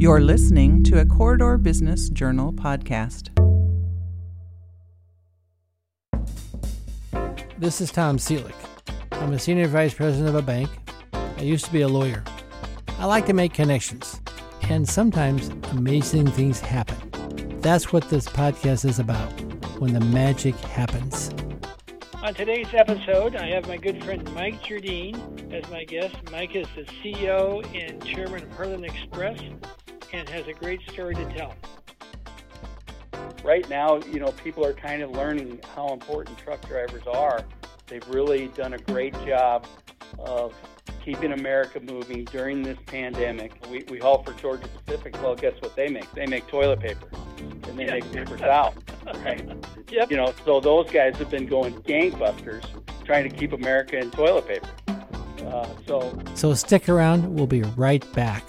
You're listening to a Corridor Business Journal podcast. This is Tom Cilek. I'm a senior vice president of a bank. I used to be a lawyer. I like to make connections, and sometimes amazing things happen. That's what this podcast is about when the magic happens. On today's episode, I have my good friend Mike Gerdin as my guest. Mike is the CEO and chairman of Heartland Express and has a great story to tell. Right now, you know, people are kind of learning how important truck drivers are. They've really done a great job of keeping America moving during this pandemic. We, we haul for Georgia Pacific. Well, guess what they make? They make toilet paper and they Yeah. make paper towel, right? Yep. You know, so those guys have been going gangbusters trying to keep America in toilet paper. Uh, so So stick around, we'll be right back.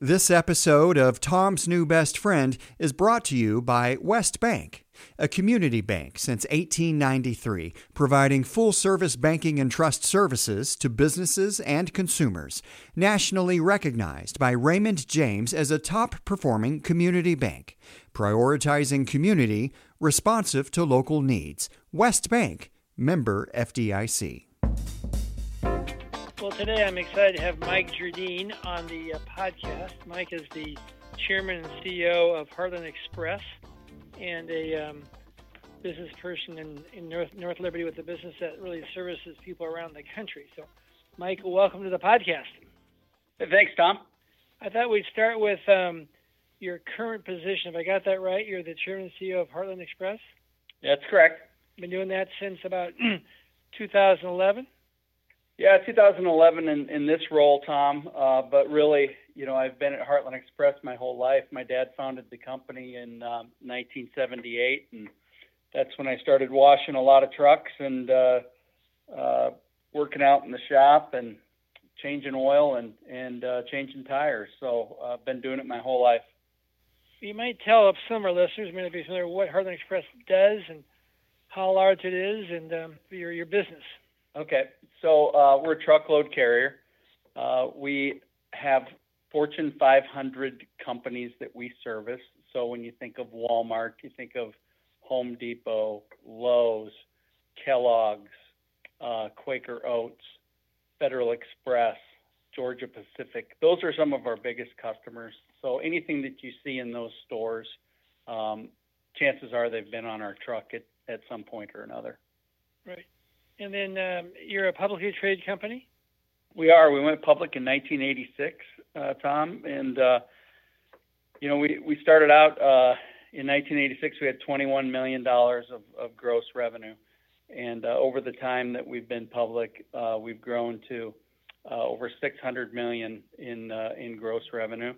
This episode of Tom's New Best Friend is brought to you by West Bank, a community bank since 1893, providing full service banking and trust services to businesses and consumers. Nationally recognized by Raymond James as a top performing community bank, prioritizing community, responsive to local needs. West Bank, member FDIC. Well, today I'm excited to have Mike Gerdin on the uh, podcast. Mike is the chairman and CEO of Heartland Express and a um, business person in, in North, North Liberty with a business that really services people around the country. So, Mike, welcome to the podcast. thanks, Tom. I thought we'd start with um, your current position. If I got that right, you're the chairman and CEO of Heartland Express. That's correct. Been doing that since about 2011. Yeah, 2011 in, in this role, Tom. Uh, but really, you know, I've been at Heartland Express my whole life. My dad founded the company in um, 1978, and that's when I started washing a lot of trucks and uh, uh, working out in the shop and changing oil and and uh, changing tires. So uh, I've been doing it my whole life. You might tell some of our listeners may not be familiar with what Heartland Express does and how large it is and um, your your business. Okay, so uh, we're a truckload carrier. Uh, we have Fortune 500 companies that we service. So when you think of Walmart, you think of Home Depot, Lowe's, Kellogg's, uh, Quaker Oats, Federal Express, Georgia Pacific. Those are some of our biggest customers. So anything that you see in those stores, um, chances are they've been on our truck at, at some point or another. Right. And then um, you're a publicly traded company. We are. We went public in 1986, uh, Tom, and uh, you know we we started out uh, in 1986. We had 21 million dollars of, of gross revenue, and uh, over the time that we've been public, uh, we've grown to uh, over 600 million in in gross revenue.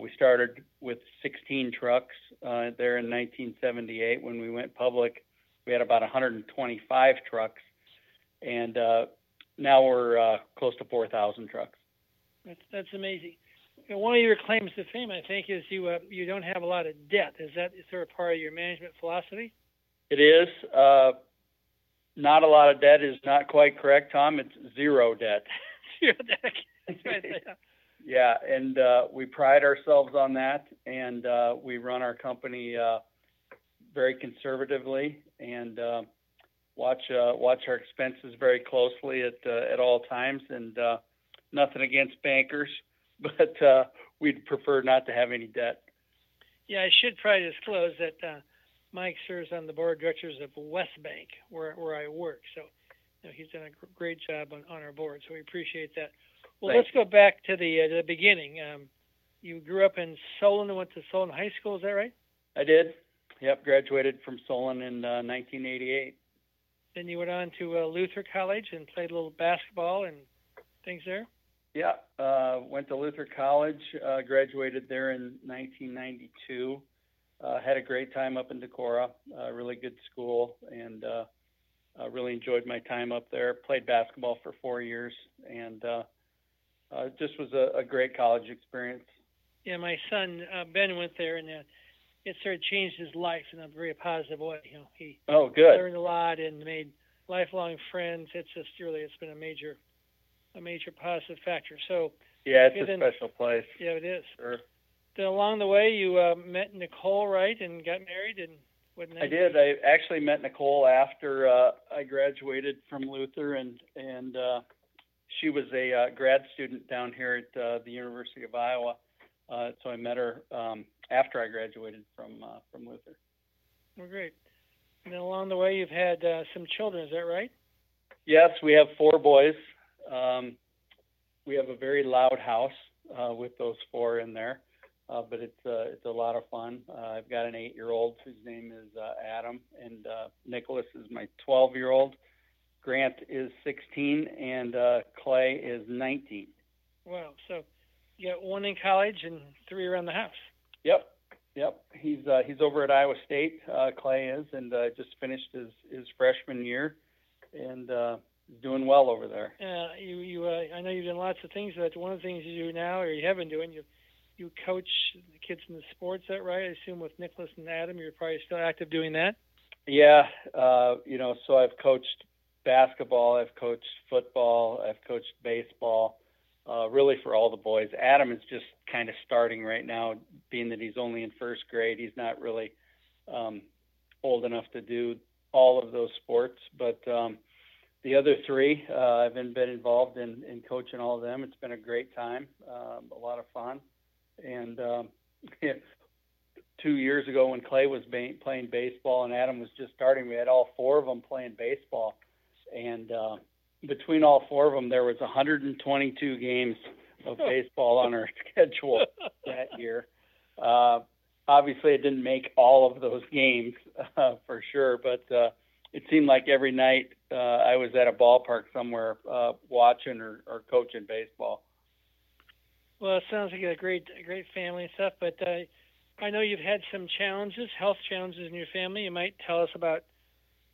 We started with 16 trucks there in 1978 when we went public. We had about 125 trucks, and uh, now we're uh, close to 4,000 trucks. That's that's amazing. And one of your claims to fame, I think, is you uh, you don't have a lot of debt. Is that sort of part of your management philosophy? It is uh, not a lot of debt is not quite correct, Tom. It's zero debt. Zero debt. Right. yeah. Yeah, and uh, we pride ourselves on that, and uh, we run our company uh, very conservatively and uh, watch uh, watch our expenses very closely at uh, at all times. And uh, nothing against bankers, but uh, we'd prefer not to have any debt. Yeah, I should probably disclose that uh, Mike serves on the board of directors of West Bank, where where I work. So, you know, he's done a great job on, on our board. So we appreciate that. Well, let's go back to the uh, the beginning. Um, you grew up in Solon and went to Solon High School. Is that right? I did. Yep, graduated from Solon in uh, 1988. Then you went on to uh, Luther College and played a little basketball and things there. Yeah, uh, went to Luther College, uh, graduated there in 1992. Uh, had a great time up in Decorah, uh, really good school, and uh, uh, really enjoyed my time up there. Played basketball for four years, and uh, uh, just was a, a great college experience. Yeah, my son uh, Ben went there, and uh, it sort of changed his life in a very positive way. You know, he Oh, good. learned a lot and made lifelong friends. It's just really it's been a major a major positive factor. So Yeah, it's a then- special place. yeah, it is. Sure. Then along the way, you uh, met Nicole, right, and got married, and what? I did. I actually met Nicole after uh, I graduated from Luther, and and uh, she was a uh, grad student down here at uh, the University of Iowa. Uh, so I met her um, after I graduated from uh, from Luther. Well, great. And then along the way, you've had uh, some children. Is that right? Yes, we have four boys. Um, we have a very loud house uh, with those four in there, uh, but it's uh, it's a lot of fun. Uh, I've got an eight-year-old whose name is uh, Adam, and uh, Nicholas is my 12-year-old. Grant is 16, and uh, Clay is 19. Wow. So you got one in college and three around the house. Yep, yep. He's uh, he's over at Iowa State. Uh, Clay is, and uh, just finished his his freshman year, and uh, doing well over there. Uh, you, you, uh, I know you've done lots of things. But one of the things you do now, or you have been doing, you, you coach the kids in the sports. Is that right? I assume with Nicholas and Adam, you're probably still active doing that. Yeah, uh, you know, so I've coached basketball, I've coached football, I've coached baseball, uh, really for all the boys. Adam is just kind of starting right now, being that he's only in first grade. He's not really um, old enough to do all of those sports, but um, the other three, uh, I've been, been involved in, in coaching all of them. It's been a great time, um, a lot of fun, and um, two years ago when Clay was ba- playing baseball and Adam was just starting, we had all four of them playing baseball, and uh, between all four of them, there was 122 games of baseball on our schedule that year. Uh, obviously, it didn't make all of those games uh, for sure, but uh, it seemed like every night uh, I was at a ballpark somewhere uh, watching or, or coaching baseball. Well, it sounds like a great, great family and stuff. But uh, I know you've had some challenges, health challenges in your family. You might tell us about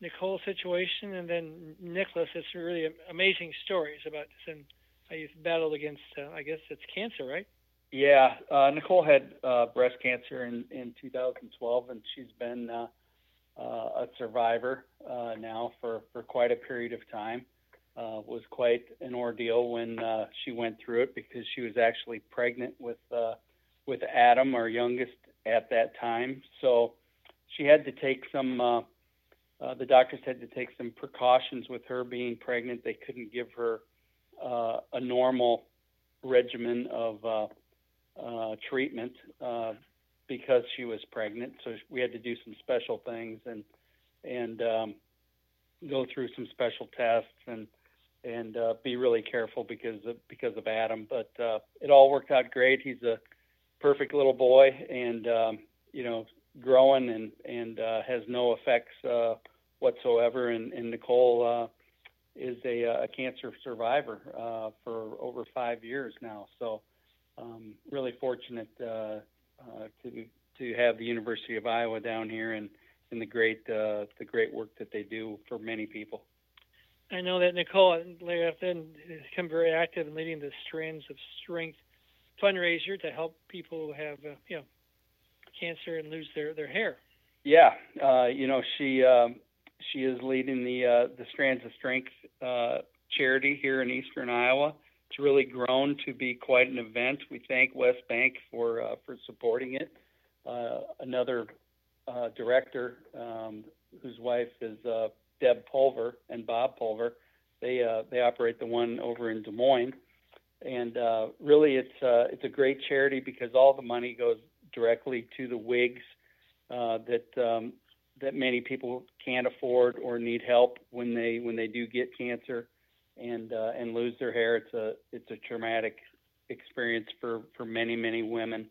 Nicole's situation, and then Nicholas. It's really amazing stories about this and how you've battled against. Uh, I guess it's cancer, right? Yeah, uh, Nicole had uh, breast cancer in, in 2012, and she's been uh, uh, a survivor uh, now for, for quite a period of time. Uh, was quite an ordeal when uh, she went through it because she was actually pregnant with uh, with Adam, our youngest, at that time. So she had to take some. Uh, the doctors had to take some precautions with her being pregnant. They couldn't give her uh, a normal regimen of uh, uh, treatment uh, because she was pregnant. So we had to do some special things and and um, go through some special tests and and uh, be really careful because of because of Adam. But uh, it all worked out great. He's a perfect little boy, and um, you know, growing and and uh, has no effects uh, whatsoever. And, and Nicole uh, is a, a cancer survivor uh, for over five years now. So um, really fortunate uh, uh, to to have the University of Iowa down here and and the great uh, the great work that they do for many people. I know that Nicole later then has become very active in leading the Strands of Strength fundraiser to help people who have uh, you know cancer and lose their their hair. Yeah, uh, you know she um, she is leading the uh, the Strands of Strength uh, charity here in Eastern Iowa. It's really grown to be quite an event. We thank West Bank for uh, for supporting it. Uh, another uh, director um, whose wife is uh, Deb Pulver and Bob Pulver. They they operate the one over in Des Moines, and really it's it's a great charity because all the money goes directly to the wigs uh, that um, that many people can't afford or need help when they when they do get cancer and uh, and lose their hair. It's a it's a traumatic experience for for many many women,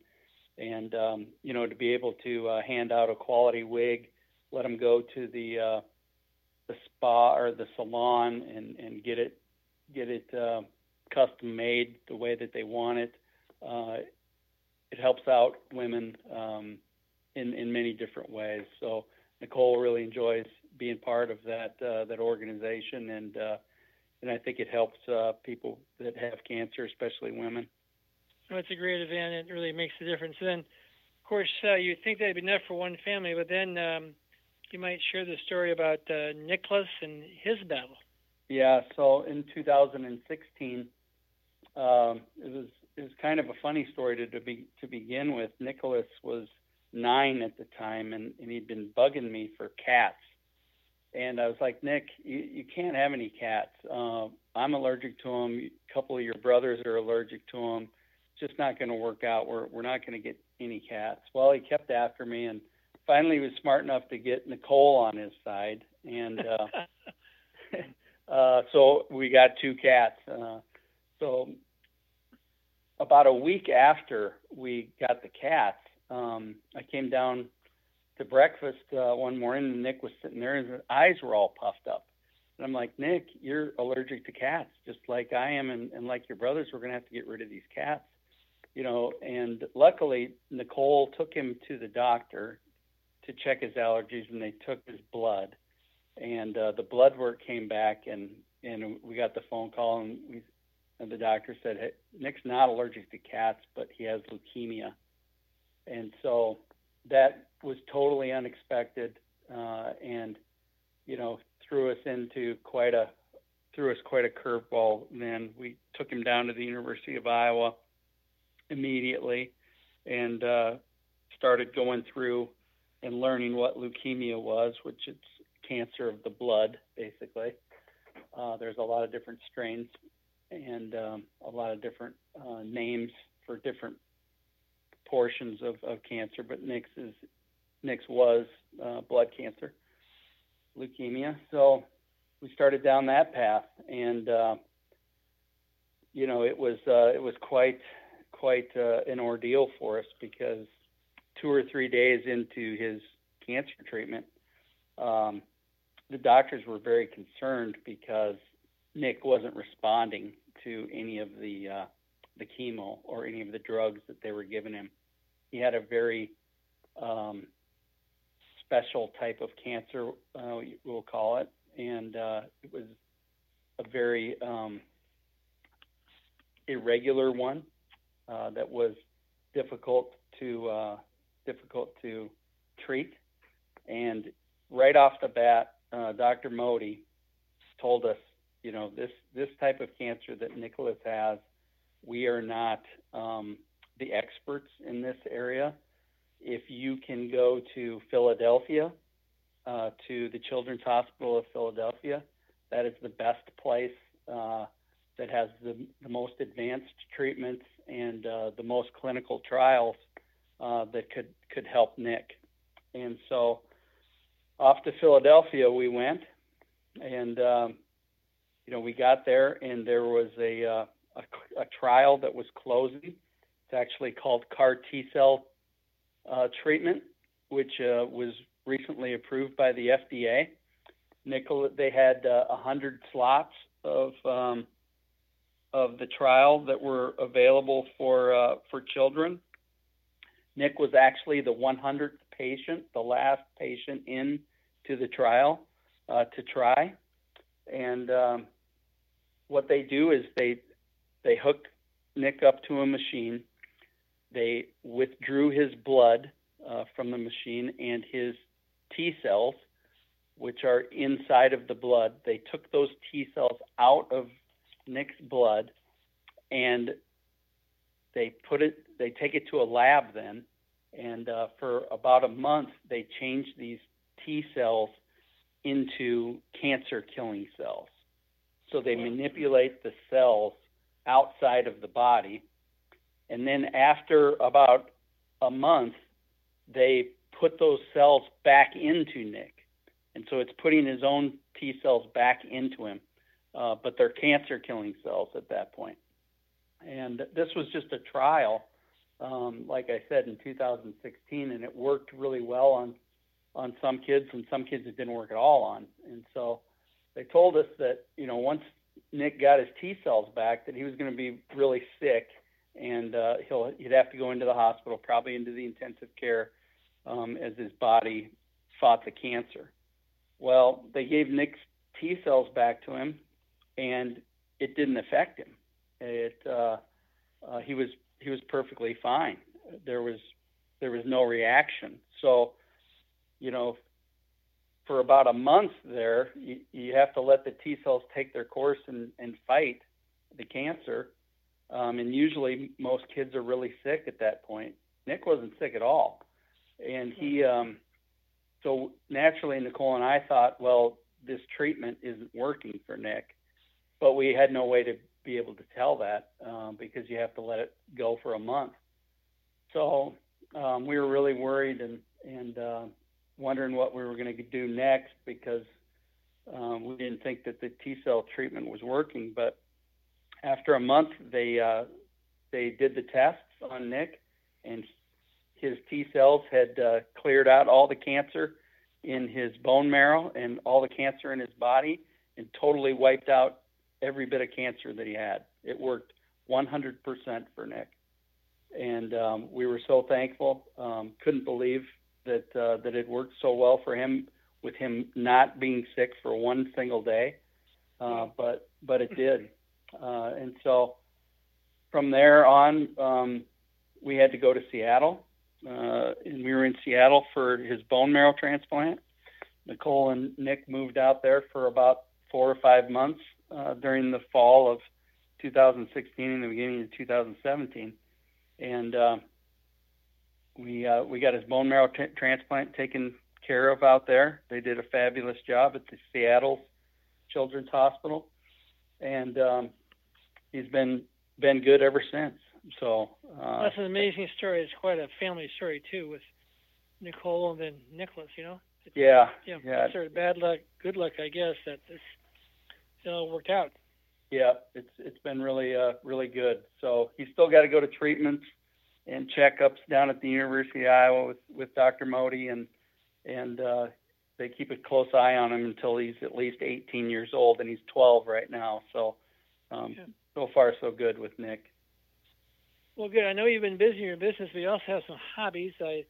and um, you know to be able to uh, hand out a quality wig, let them go to the uh, the spa or the salon and and get it get it uh, custom made the way that they want it. Uh, it helps out women um, in in many different ways. So Nicole really enjoys being part of that uh, that organization, and uh, and I think it helps uh, people that have cancer, especially women. Well, it's a great event. It really makes a difference. Then, of course, uh, you think that'd be enough for one family, but then um, you might share the story about uh, Nicholas and his battle. Yeah. So in 2016, um, it was it was kind of a funny story to, to be to begin with. Nicholas was nine at the time, and, and he'd been bugging me for cats. And I was like, Nick, you, you can't have any cats. Uh, I'm allergic to them. A couple of your brothers are allergic to them. It's just not going to work out. We're we're not going to get any cats. Well, he kept after me, and finally he was smart enough to get Nicole on his side, and uh, uh, so we got two cats. Uh, so about a week after we got the cats, um, I came down to breakfast uh, one morning, and Nick was sitting there, and his eyes were all puffed up. And I'm like, Nick, you're allergic to cats, just like I am, and, and like your brothers. We're gonna have to get rid of these cats, you know. And luckily, Nicole took him to the doctor to check his allergies, and they took his blood, and uh, the blood work came back, and and we got the phone call, and we and the doctor said, hey, Nick's not allergic to cats, but he has leukemia, and so that was totally unexpected, uh, and you know threw us into quite a threw us quite a curveball. Then we took him down to the University of Iowa immediately, and uh, started going through and learning what leukemia was, which it's cancer of the blood, basically. Uh, there's a lot of different strains and um, a lot of different uh, names for different portions of, of cancer, but Nick's is Nick's was uh, blood cancer, leukemia. So we started down that path, and uh, you know it was uh, it was quite quite uh, an ordeal for us because two or three days into his cancer treatment, um, the doctors were very concerned because Nick wasn't responding to any of the uh, the chemo or any of the drugs that they were giving him. He had a very um, special type of cancer, uh, we'll call it, and uh, it was a very um, irregular one uh, that was difficult to uh, difficult to treat. And right off the bat, uh, Dr. Modi told us, you know, this this type of cancer that Nicholas has, we are not um, the experts in this area. If you can go to Philadelphia, uh, to the Children's Hospital of Philadelphia, that is the best place uh, that has the, the, most advanced treatments and uh, the most clinical trials uh, that could could help Nick. And so off to Philadelphia we went, and um, you know we got there, and there was a, uh, a, a trial that was closing. It's actually called CAR T cell uh, treatment, which uh, was recently approved by the FDA. Nickel, they had uh, 100 slots of um, of the trial that were available for uh, for children. Nick was actually the 100th patient, the last patient in to the trial uh, to try. And um, what they do is they they hook Nick up to a machine. They withdrew his blood uh, from the machine and his T cells, which are inside of the blood. They took those T cells out of Nick's blood and they put it they take it to a lab then and uh, for about a month they change these T cells into cancer killing cells. So they manipulate the cells outside of the body. And then after about a month, they put those cells back into Nick. And so it's putting his own T cells back into him, uh, but they're cancer killing cells at that point. And this was just a trial, um, like I said, in 2016, and it worked really well on on some kids, and some kids it didn't work at all on. And so they told us that you know once Nick got his T cells back, that he was going to be really sick, and uh, he'll he'd have to go into the hospital, probably into the intensive care, um, as his body fought the cancer. Well, they gave Nick's T cells back to him, and it didn't affect him. It uh, uh, he was he was perfectly fine. There was there was no reaction. So, you know, for about a month there, you, you have to let the T cells take their course and, and fight the cancer. Um, and usually, most kids are really sick at that point. Nick wasn't sick at all, and he. Um, so naturally, Nicole and I thought, well, this treatment isn't working for Nick, but we had no way to be able to tell that um, because you have to let it go for a month. So um, we were really worried and and uh, wondering what we were going to do next because um, we didn't think that the T cell treatment was working. But after a month, they uh, they did the tests on Nick, and his T cells had uh, cleared out all the cancer in his bone marrow and all the cancer in his body, and totally wiped out every bit of cancer that he had. It worked 100% for Nick, and um, we were so thankful. Um, couldn't believe that uh, that it worked so well for him with him not being sick for one single day, uh, but but it did, uh, and so from there on, um, we had to go to Seattle, uh, and we were in Seattle for his bone marrow transplant. Nicole and Nick moved out there for about four or five months uh, during the fall of 2016 and the beginning of 2017, and uh, we uh, we got his bone marrow t- transplant taken care of out there. They did a fabulous job at the Seattle Children's Hospital, and um, he's been been good ever since. So uh, that's an amazing story. It's quite a family story too, with Nicole and then Nicholas. You know. It's, yeah. Yeah. yeah. Sort of bad luck, good luck, I guess that this you know worked out. Yeah, it's it's been really uh really good. So he's still got to go to treatments and checkups down at the University of Iowa with, with Dr. Modi, and and uh, they keep a close eye on him until he's at least 18 years old, and he's 12 right now. So um, yeah. So far so good with Nick. Well, good. I know you've been busy in your business, but you also have some hobbies. I,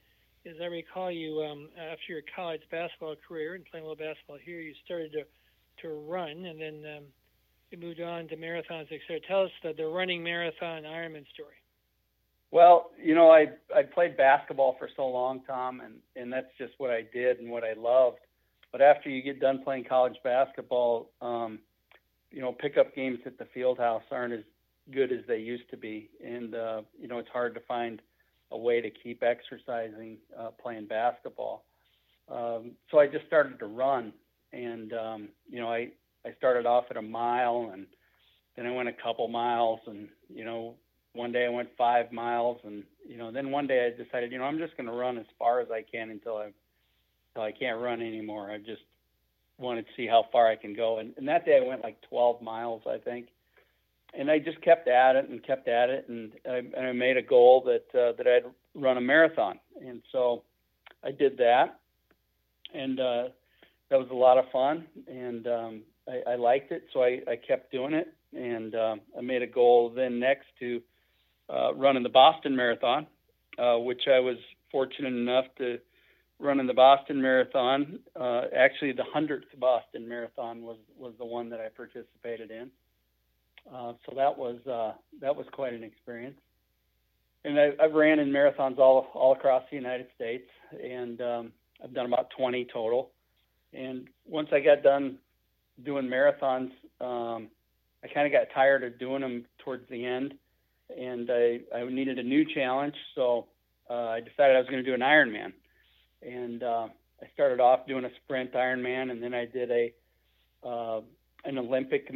as I recall, you um, after your college basketball career and playing a little basketball here, you started to to run, and then um, you moved on to marathons, etc. Tell us the, the running marathon Ironman story. Well, you know, I I played basketball for so long, Tom, and and that's just what I did and what I loved. But after you get done playing college basketball, um, you know, pickup games at the field house aren't as good as they used to be, and uh, you know, it's hard to find a way to keep exercising uh, playing basketball. Um, so I just started to run, and um, you know, I I started off at a mile, and then I went a couple miles, and you know, one day I went five miles, and you know, then one day I decided, you know, I'm just going to run as far as I can until I until I can't run anymore. I just wanted to see how far I can go, and, and that day I went like 12 miles, I think, and I just kept at it and kept at it, and I, and I made a goal that uh, that I'd run a marathon, and so I did that, and uh, that was a lot of fun, and um, I, I liked it, so I, I kept doing it, and uh, I made a goal then next to uh, running the Boston Marathon, uh, which I was fortunate enough to run in the Boston Marathon. Uh, actually, the hundredth Boston Marathon was was the one that I participated in. Uh, so that was uh, that was quite an experience. And I, I've ran in marathons all all across the United States, and um, I've done about 20 total. And once I got done doing marathons, um, I kind of got tired of doing them towards the end and I, I needed a new challenge, so uh, I decided I was going to do an Ironman. And uh, I started off doing a sprint Ironman, and then I did a uh, an Olympic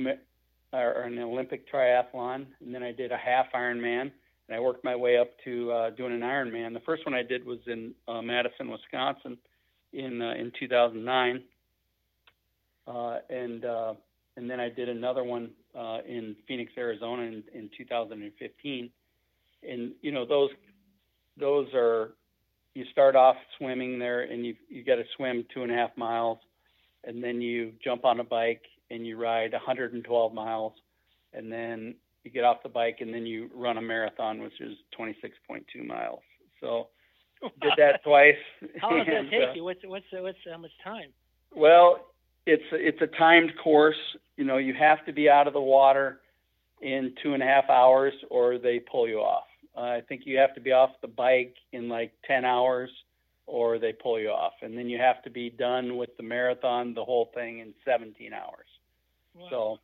or an Olympic triathlon, and then I did a half Ironman, and I worked my way up to uh, doing an Ironman. The first one I did was in uh, Madison, Wisconsin, in uh, in 2009, uh, and uh, and then I did another one uh, in Phoenix, Arizona, in, in 2015. And you know those those are you start off swimming there, and you you got to swim two and a half miles, and then you jump on a bike and you ride 112 miles, and then you get off the bike and then you run a marathon, which is 26.2 miles. So did that twice. How long does that take uh, you? What's what's what's how much time? Well, it's it's a timed course. You know, you have to be out of the water in two and a half hours, or they pull you off. Uh, I think you have to be off the bike in like ten hours, or they pull you off. And then you have to be done with the marathon, the whole thing, in 17 hours. Wow.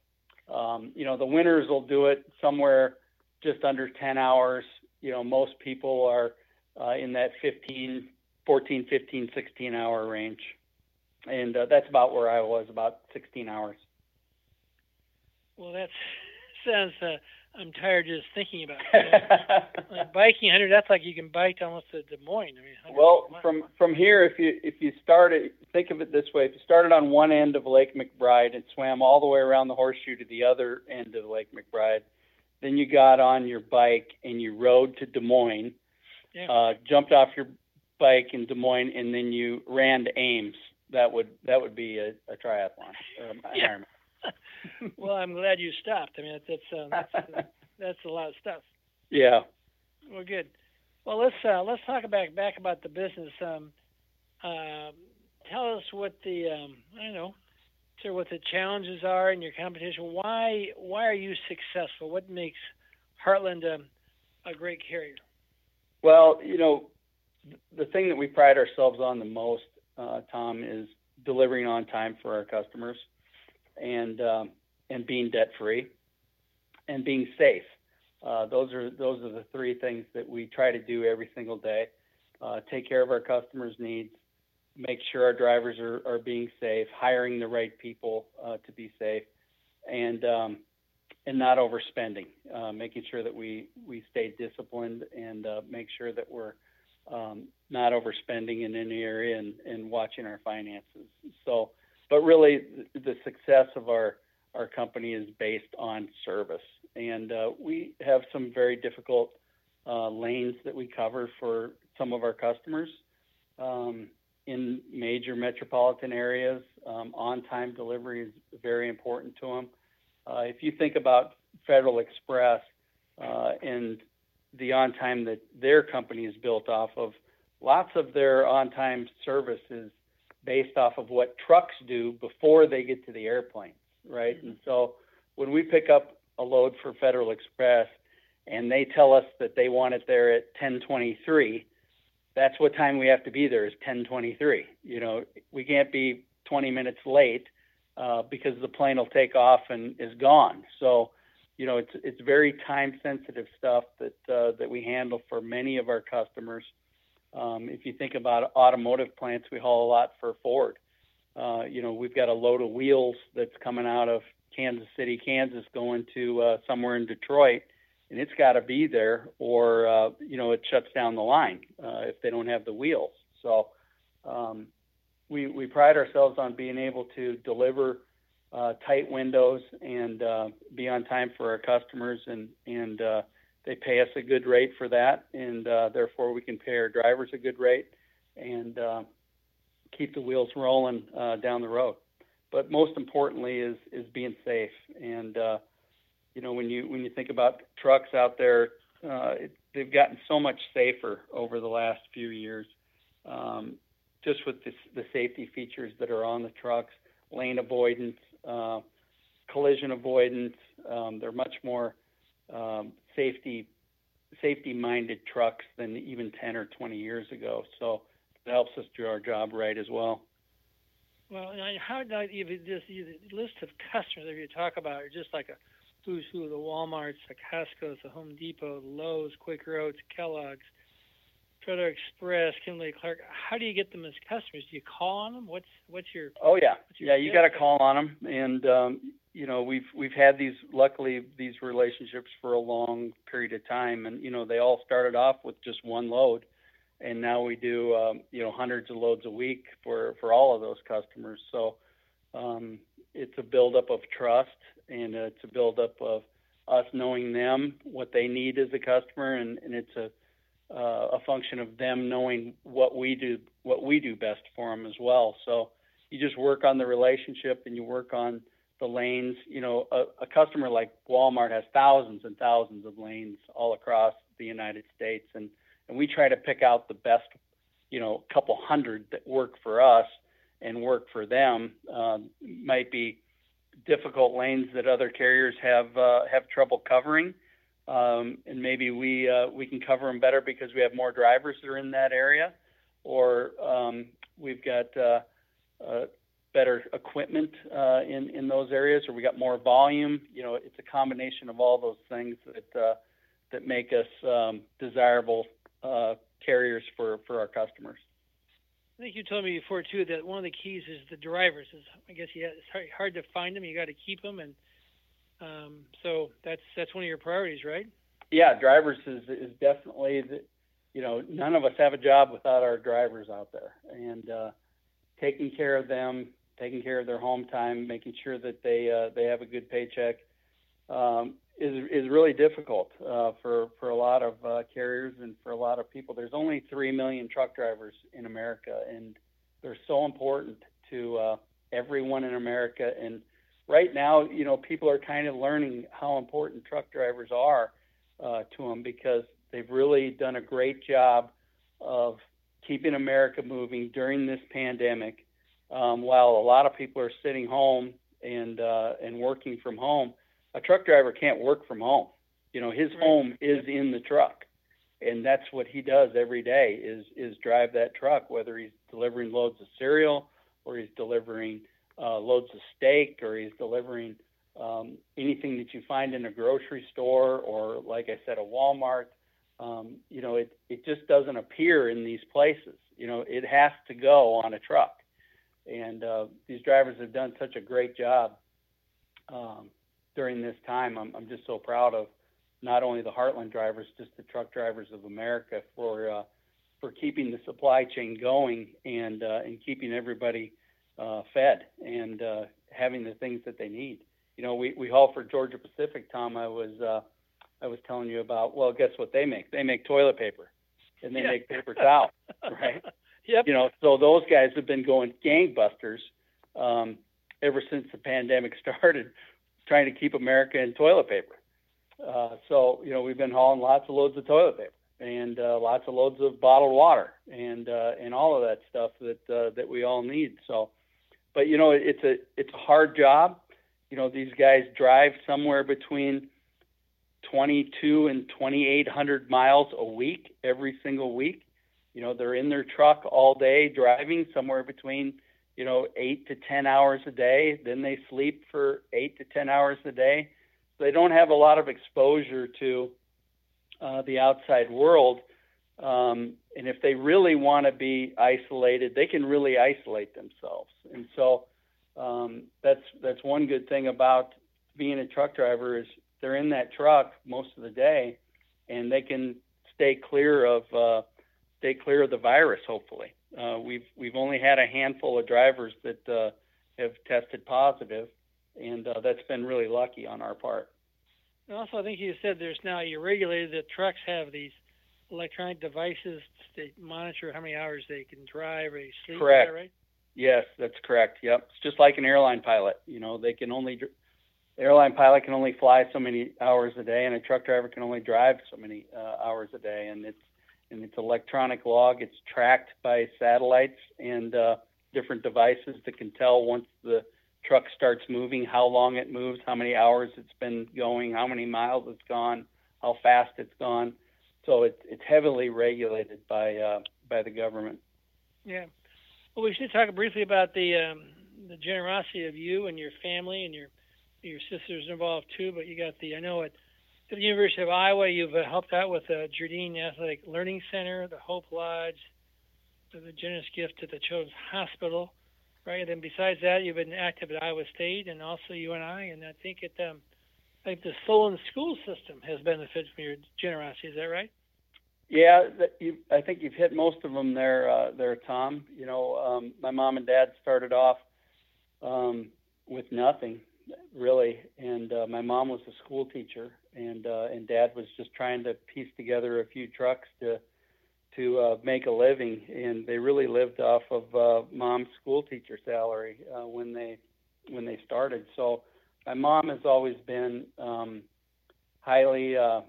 So, um, you know, the winners will do it somewhere just under 10 hours. You know, most people are uh, in that 15, 14, 15, 16 hour range. And uh, that's about where I was, about 16 hours. Well, that sounds. Uh, I'm tired just thinking about it. like biking 100. That's like you can bike almost to Des Moines. I mean, 100 well, from from here, if you if you started, think of it this way: if you started on one end of Lake McBride and swam all the way around the horseshoe to the other end of Lake McBride, then you got on your bike and you rode to Des Moines, yeah. uh, jumped off your bike in Des Moines, and then you ran to Ames. That would that would be a, a triathlon an Yeah. Ironman. well, I'm glad you stopped. I mean, that's that's, uh, that's, uh, that's a lot of stuff. Yeah. Well, good. Well, let's uh, let's talk about back about the business. Um, uh, tell us what the um, I don't know, sir, what the challenges are in your competition. Why why are you successful? What makes Heartland um, a great carrier? Well, you know, the thing that we pride ourselves on the most, uh, Tom, is delivering on time for our customers, and um, and being debt free, and being safe. Uh, those are those are the three things that we try to do every single day. Uh, take care of our customers' needs, make sure our drivers are, are being safe, hiring the right people uh, to be safe, and um, and not overspending, uh, making sure that we we stay disciplined and uh, make sure that we're um, not overspending in any area and, and watching our finances. So, but really, the, success of our our company is based on service, and uh, we have some very difficult uh, lanes that we cover for some of our customers um, in major metropolitan areas. Um, on-time delivery is very important to them. Uh, if you think about Federal Express uh, and the on time that their company is built off of, lots of their on time service is based off of what trucks do before they get to the airplane, right? And so when we pick up a load for Federal Express and they tell us that they want it there at 1023, that's what time we have to be there is 1023. You know, we can't be 20 minutes late uh, because the plane will take off and is gone. So, you know, it's it's very time sensitive stuff that uh, that we handle for many of our customers. Um, if you think about automotive plants, we haul a lot for Ford. Uh, you know, we've got a load of wheels that's coming out of Kansas City, Kansas, going to uh, somewhere in Detroit, and it's got to be there, or uh, you know, it shuts down the line uh, if they don't have the wheels. So. Um, we, we pride ourselves on being able to deliver uh, tight windows and uh, be on time for our customers, and and uh, they pay us a good rate for that, and uh, therefore we can pay our drivers a good rate and uh, keep the wheels rolling uh, down the road. But most importantly is is being safe, and uh, you know when you when you think about trucks out there, uh, it, they've gotten so much safer over the last few years. Um, just with this, the safety features that are on the trucks, lane avoidance, uh, collision avoidance. Um, they're much more um, safety safety minded trucks than even 10 or 20 years ago. So it helps us do our job right as well. Well, I- how just you, the list of customers that you talk about are just like a who's who: the WalMarts, the Costco's, the Home Depot, Lowe's, Quaker Oats, Kellogg's, Federal Express, Kimberly Clark. How do you get them as customers? Do you call on them? What's what's your Oh yeah, your yeah. You got to call on them, and um, you know we've we've had these luckily these relationships for a long period of time, and you know they all started off with just one load, and now we do um, you know hundreds of loads a week for for all of those customers. So um, it's a buildup of trust, and it's a buildup of us knowing them, what they need as a customer, and, and it's a uh, a function of them knowing what we do what we do best for them as well. So you just work on the relationship and you work on the lanes. You know, a, a customer like Walmart has thousands and thousands of lanes all across the United States, and and we try to pick out the best, you know, couple hundred that work for us and work for them. Um, might be difficult lanes that other carriers have uh, have trouble covering. Um, and maybe we uh, we can cover them better because we have more drivers that are in that area. or um, we've got uh, uh, better equipment uh, in in those areas, or we got more volume. You know, it's a combination of all those things that uh, that make us um, desirable uh, carriers for for our customers. I think you told me before too that one of the keys is the drivers. Is I guess yeah, it's hard to find them. You got to keep them, and um, so that's that's one of your priorities, right? Yeah, drivers is is definitely the, you know none of us have a job without our drivers out there, and uh, taking care of them, taking care of their home time, making sure that they uh, they have a good paycheck um, is is really difficult uh, for for a lot of uh, carriers and for a lot of people. There's only three million truck drivers in America, and they're so important to uh, everyone in America. And right now, you know, people are kind of learning how important truck drivers are uh, to them because they've really done a great job of keeping America moving during this pandemic um, while a lot of people are sitting home and uh, and working from home, a truck driver can't work from home. You know, his right. home is in the truck, and that's what he does every day is is drive that truck, whether he's delivering loads of cereal or he's delivering uh, loads of steak or he's delivering um, anything that you find in a grocery store or, like I said, a Walmart. Um, you know, it it just doesn't appear in these places. You know, it has to go on a truck and uh, these drivers have done such a great job um, during this time. I'm, I'm just so proud of not only the Heartland drivers, just the truck drivers of America for uh, for keeping the supply chain going and uh, and keeping everybody uh, fed and uh, having the things that they need. You know, we, we haul for Georgia Pacific, Tom. I was uh, I was telling you about. Well, guess what they make? They make toilet paper, and they yeah. make paper towel, right? Yep. You know, so those guys have been going gangbusters um, ever since the pandemic started, trying to keep America in toilet paper. Uh, so you know, we've been hauling lots of loads of toilet paper and uh, lots of loads of bottled water and uh, and all of that stuff that uh, that we all need. So, but you know, it's a it's a hard job. You know, these guys drive somewhere between 22 and 2,800 miles a week every single week you know, they're in their truck all day driving somewhere between, you know, eight to 10 hours a day. Then they sleep for eight to 10 hours a day. So they don't have a lot of exposure to uh, the outside world. Um, and if they really want to be isolated, they can really isolate themselves. And so um, that's that's one good thing about being a truck driver is they're in that truck most of the day, and they can stay clear of uh, stay clear of the virus. Hopefully, uh, we've we've only had a handful of drivers that uh, have tested positive, and uh, that's been really lucky on our part. And also, I think you said there's now you regulated that trucks have these electronic devices to monitor how many hours they can drive or sleep. Correct. That right? Yes, that's correct. Yep, it's just like an airline pilot. You know, they can only airline pilot can only fly so many hours a day, and a truck driver can only drive so many uh, hours a day, and it's and it's electronic log. It's tracked by satellites and uh, different devices that can tell once the truck starts moving how long it moves, how many hours it's been going, how many miles it's gone, how fast it's gone. So it's it's heavily regulated by uh, by the government. Yeah. Well, we should talk briefly about the um, the generosity of you and your family and your your sisters involved too. But you got the I know at the University of Iowa, you've uh, helped out with the Gerdin Athletic Learning Center, the Hope Lodge, the generous gift to the Children's Hospital, right? And then besides that, you've been active at Iowa State and also UNI, and I And I think it, um, I think the Solon school system has benefited from your generosity. Is that right? Yeah, you, I think you've hit most of them there, uh, there, Tom. You know, um, my mom and dad started off um, with nothing really. And uh, my mom was a school teacher, and uh, and dad was just trying to piece together a few trucks to to uh, make a living. And they really lived off of uh, mom's school teacher salary uh, when they when they started. So my mom has always been um, highly uh,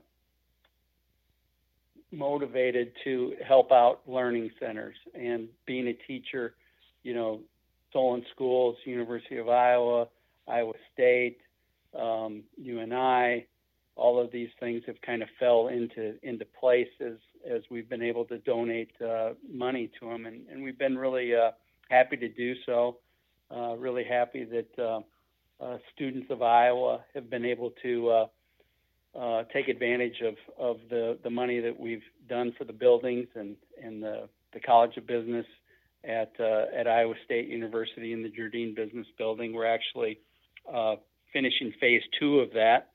motivated to help out learning centers and being a teacher. You know, Solon Schools, University of Iowa Iowa State, um, UNI, uh, all of these things have kind of fell into into place as as we've been able to donate uh, money to them, and, and we've been really uh, happy to do so. Uh, really happy that uh, students of Iowa have been able to uh, uh, take advantage of, of the, the money that we've done for the buildings and, and the, the College of Business at, uh, at Iowa State University in the Gerdin Business Building. We're actually finishing phase two of that.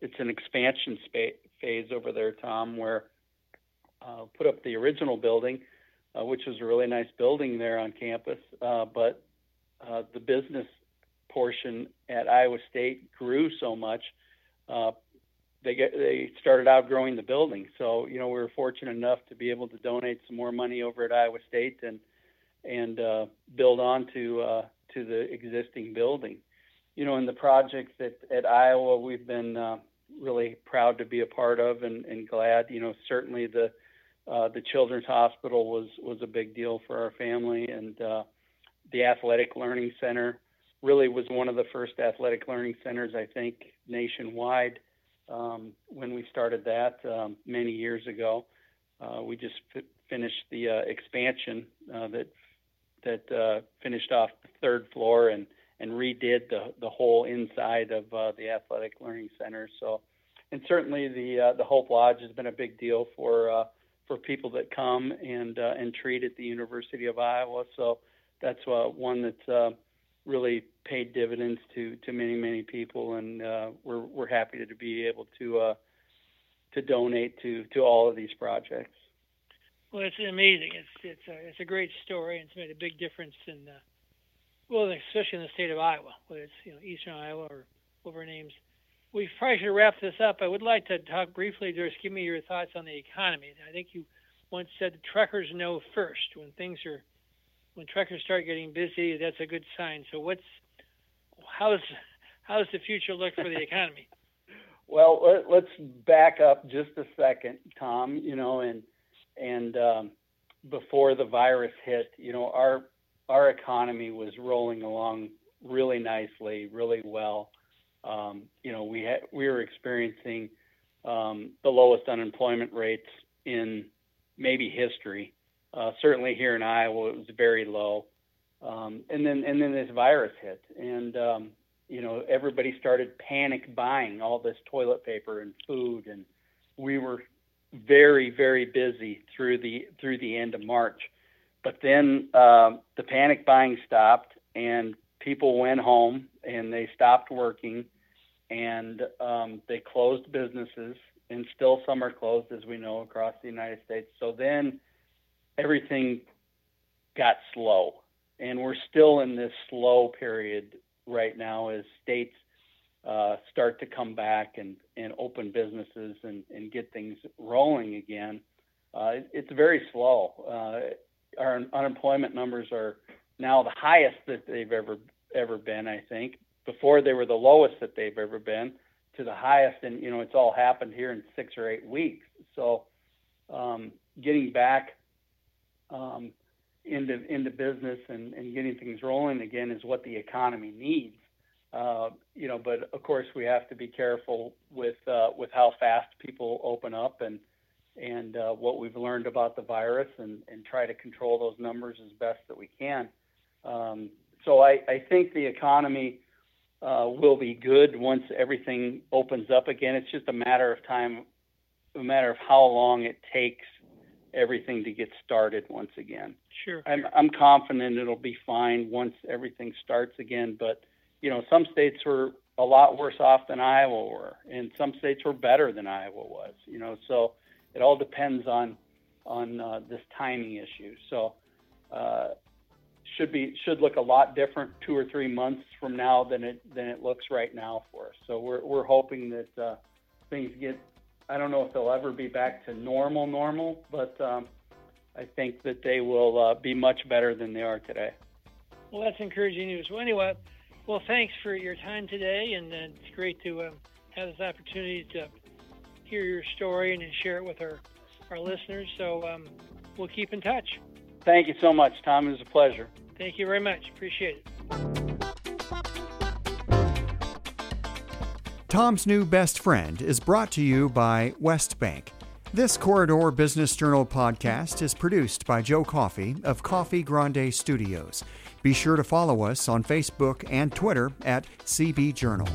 It's an expansion spa- phase over there, Tom, where put up the original building, which was a really nice building there on campus, but uh, the business portion at Iowa State grew so much, uh, they get, they started outgrowing the building. So you know we were fortunate enough to be able to donate some more money over at Iowa State and and uh, build on to uh, to the existing building. You know, in the projects at, at Iowa, we've been uh, really proud to be a part of and, and glad. You know, certainly the uh, the Children's Hospital was was a big deal for our family, and uh, the Athletic Learning Center really was one of the first athletic learning centers, I think, nationwide um, when we started that um, many years ago. Uh, we just f- finished the uh, expansion uh, that that uh, finished off the third floor and and redid the the whole inside of uh, the athletic learning center. So, and certainly the uh, the Hope Lodge has been a big deal for for people that come and and treat at the University of Iowa. So that's one that's really paid dividends to to many many people, and uh, we're we're happy to be able to uh, to donate to to all of these projects. Well, it's amazing. It's it's a it's a great story, and it's made a big difference in uh, well, especially in the state of Iowa, whether it's you know Eastern Iowa or whatever names. We probably should wrap this up. I would like to talk briefly, just give me your thoughts on the economy. I think you once said the truckers know first when things are when truckers start getting busy, that's a good sign. So what's how's how's the future look for the economy? well, let, us back up just a second, Tom. You know, and and um, before the virus hit, you know, our our economy was rolling along really nicely, really well. Um, you know, we had we were experiencing um, the lowest unemployment rates in maybe history. Uh, certainly here in Iowa, it was very low. Um, and then and then this virus hit, and um, you know everybody started panic buying all this toilet paper and food, and we were very very busy through the through the end of March. But then um, the panic buying stopped, and people went home and they stopped working, and um, they closed businesses, and still some are closed, as we know across the United States. So then everything got slow. And we're still in this slow period right now as states uh, start to come back and, and open businesses and, and get things rolling again. Uh, it's very slow. Uh, our unemployment numbers are now the highest that they've ever ever been. I think before they were the lowest that they've ever been to the highest, and you know it's all happened here in six or eight weeks. So um, getting back um, into into business and, and getting things rolling again is what the economy needs. Uh, you know, but of course we have to be careful with uh, with how fast people open up and and uh, what we've learned about the virus and, and try to control those numbers as best that we can. Um, so I, I think the economy uh, will be good once everything opens up again. It's just a matter of time, a matter of how long it takes everything to get started once again. Sure. I'm I'm confident it'll be fine once everything starts again. But you know, some states were a lot worse off than Iowa were, and some states were better than Iowa was. You know, so it all depends on on uh, this timing issue. So uh, should be should look a lot different two or three months from now than it than it looks right now for us. So we're we're hoping that uh, things get I don't know if they'll ever be back to normal, normal, but um, I think that they will uh, be much better than they are today. Well, that's encouraging news. Well, anyway, well, thanks for your time today, and uh, it's great to um, have this opportunity to hear your story and share it with our, our listeners. So um, we'll keep in touch. Thank you so much, Tom. It was a pleasure. Thank you very much. Appreciate it. Tom's New Best Friend is brought to you by West Bank. This Corridor Business Journal podcast is produced by Joe Coffee of Coffee Grande Studios. Be sure to follow us on Facebook and Twitter at CB Journal.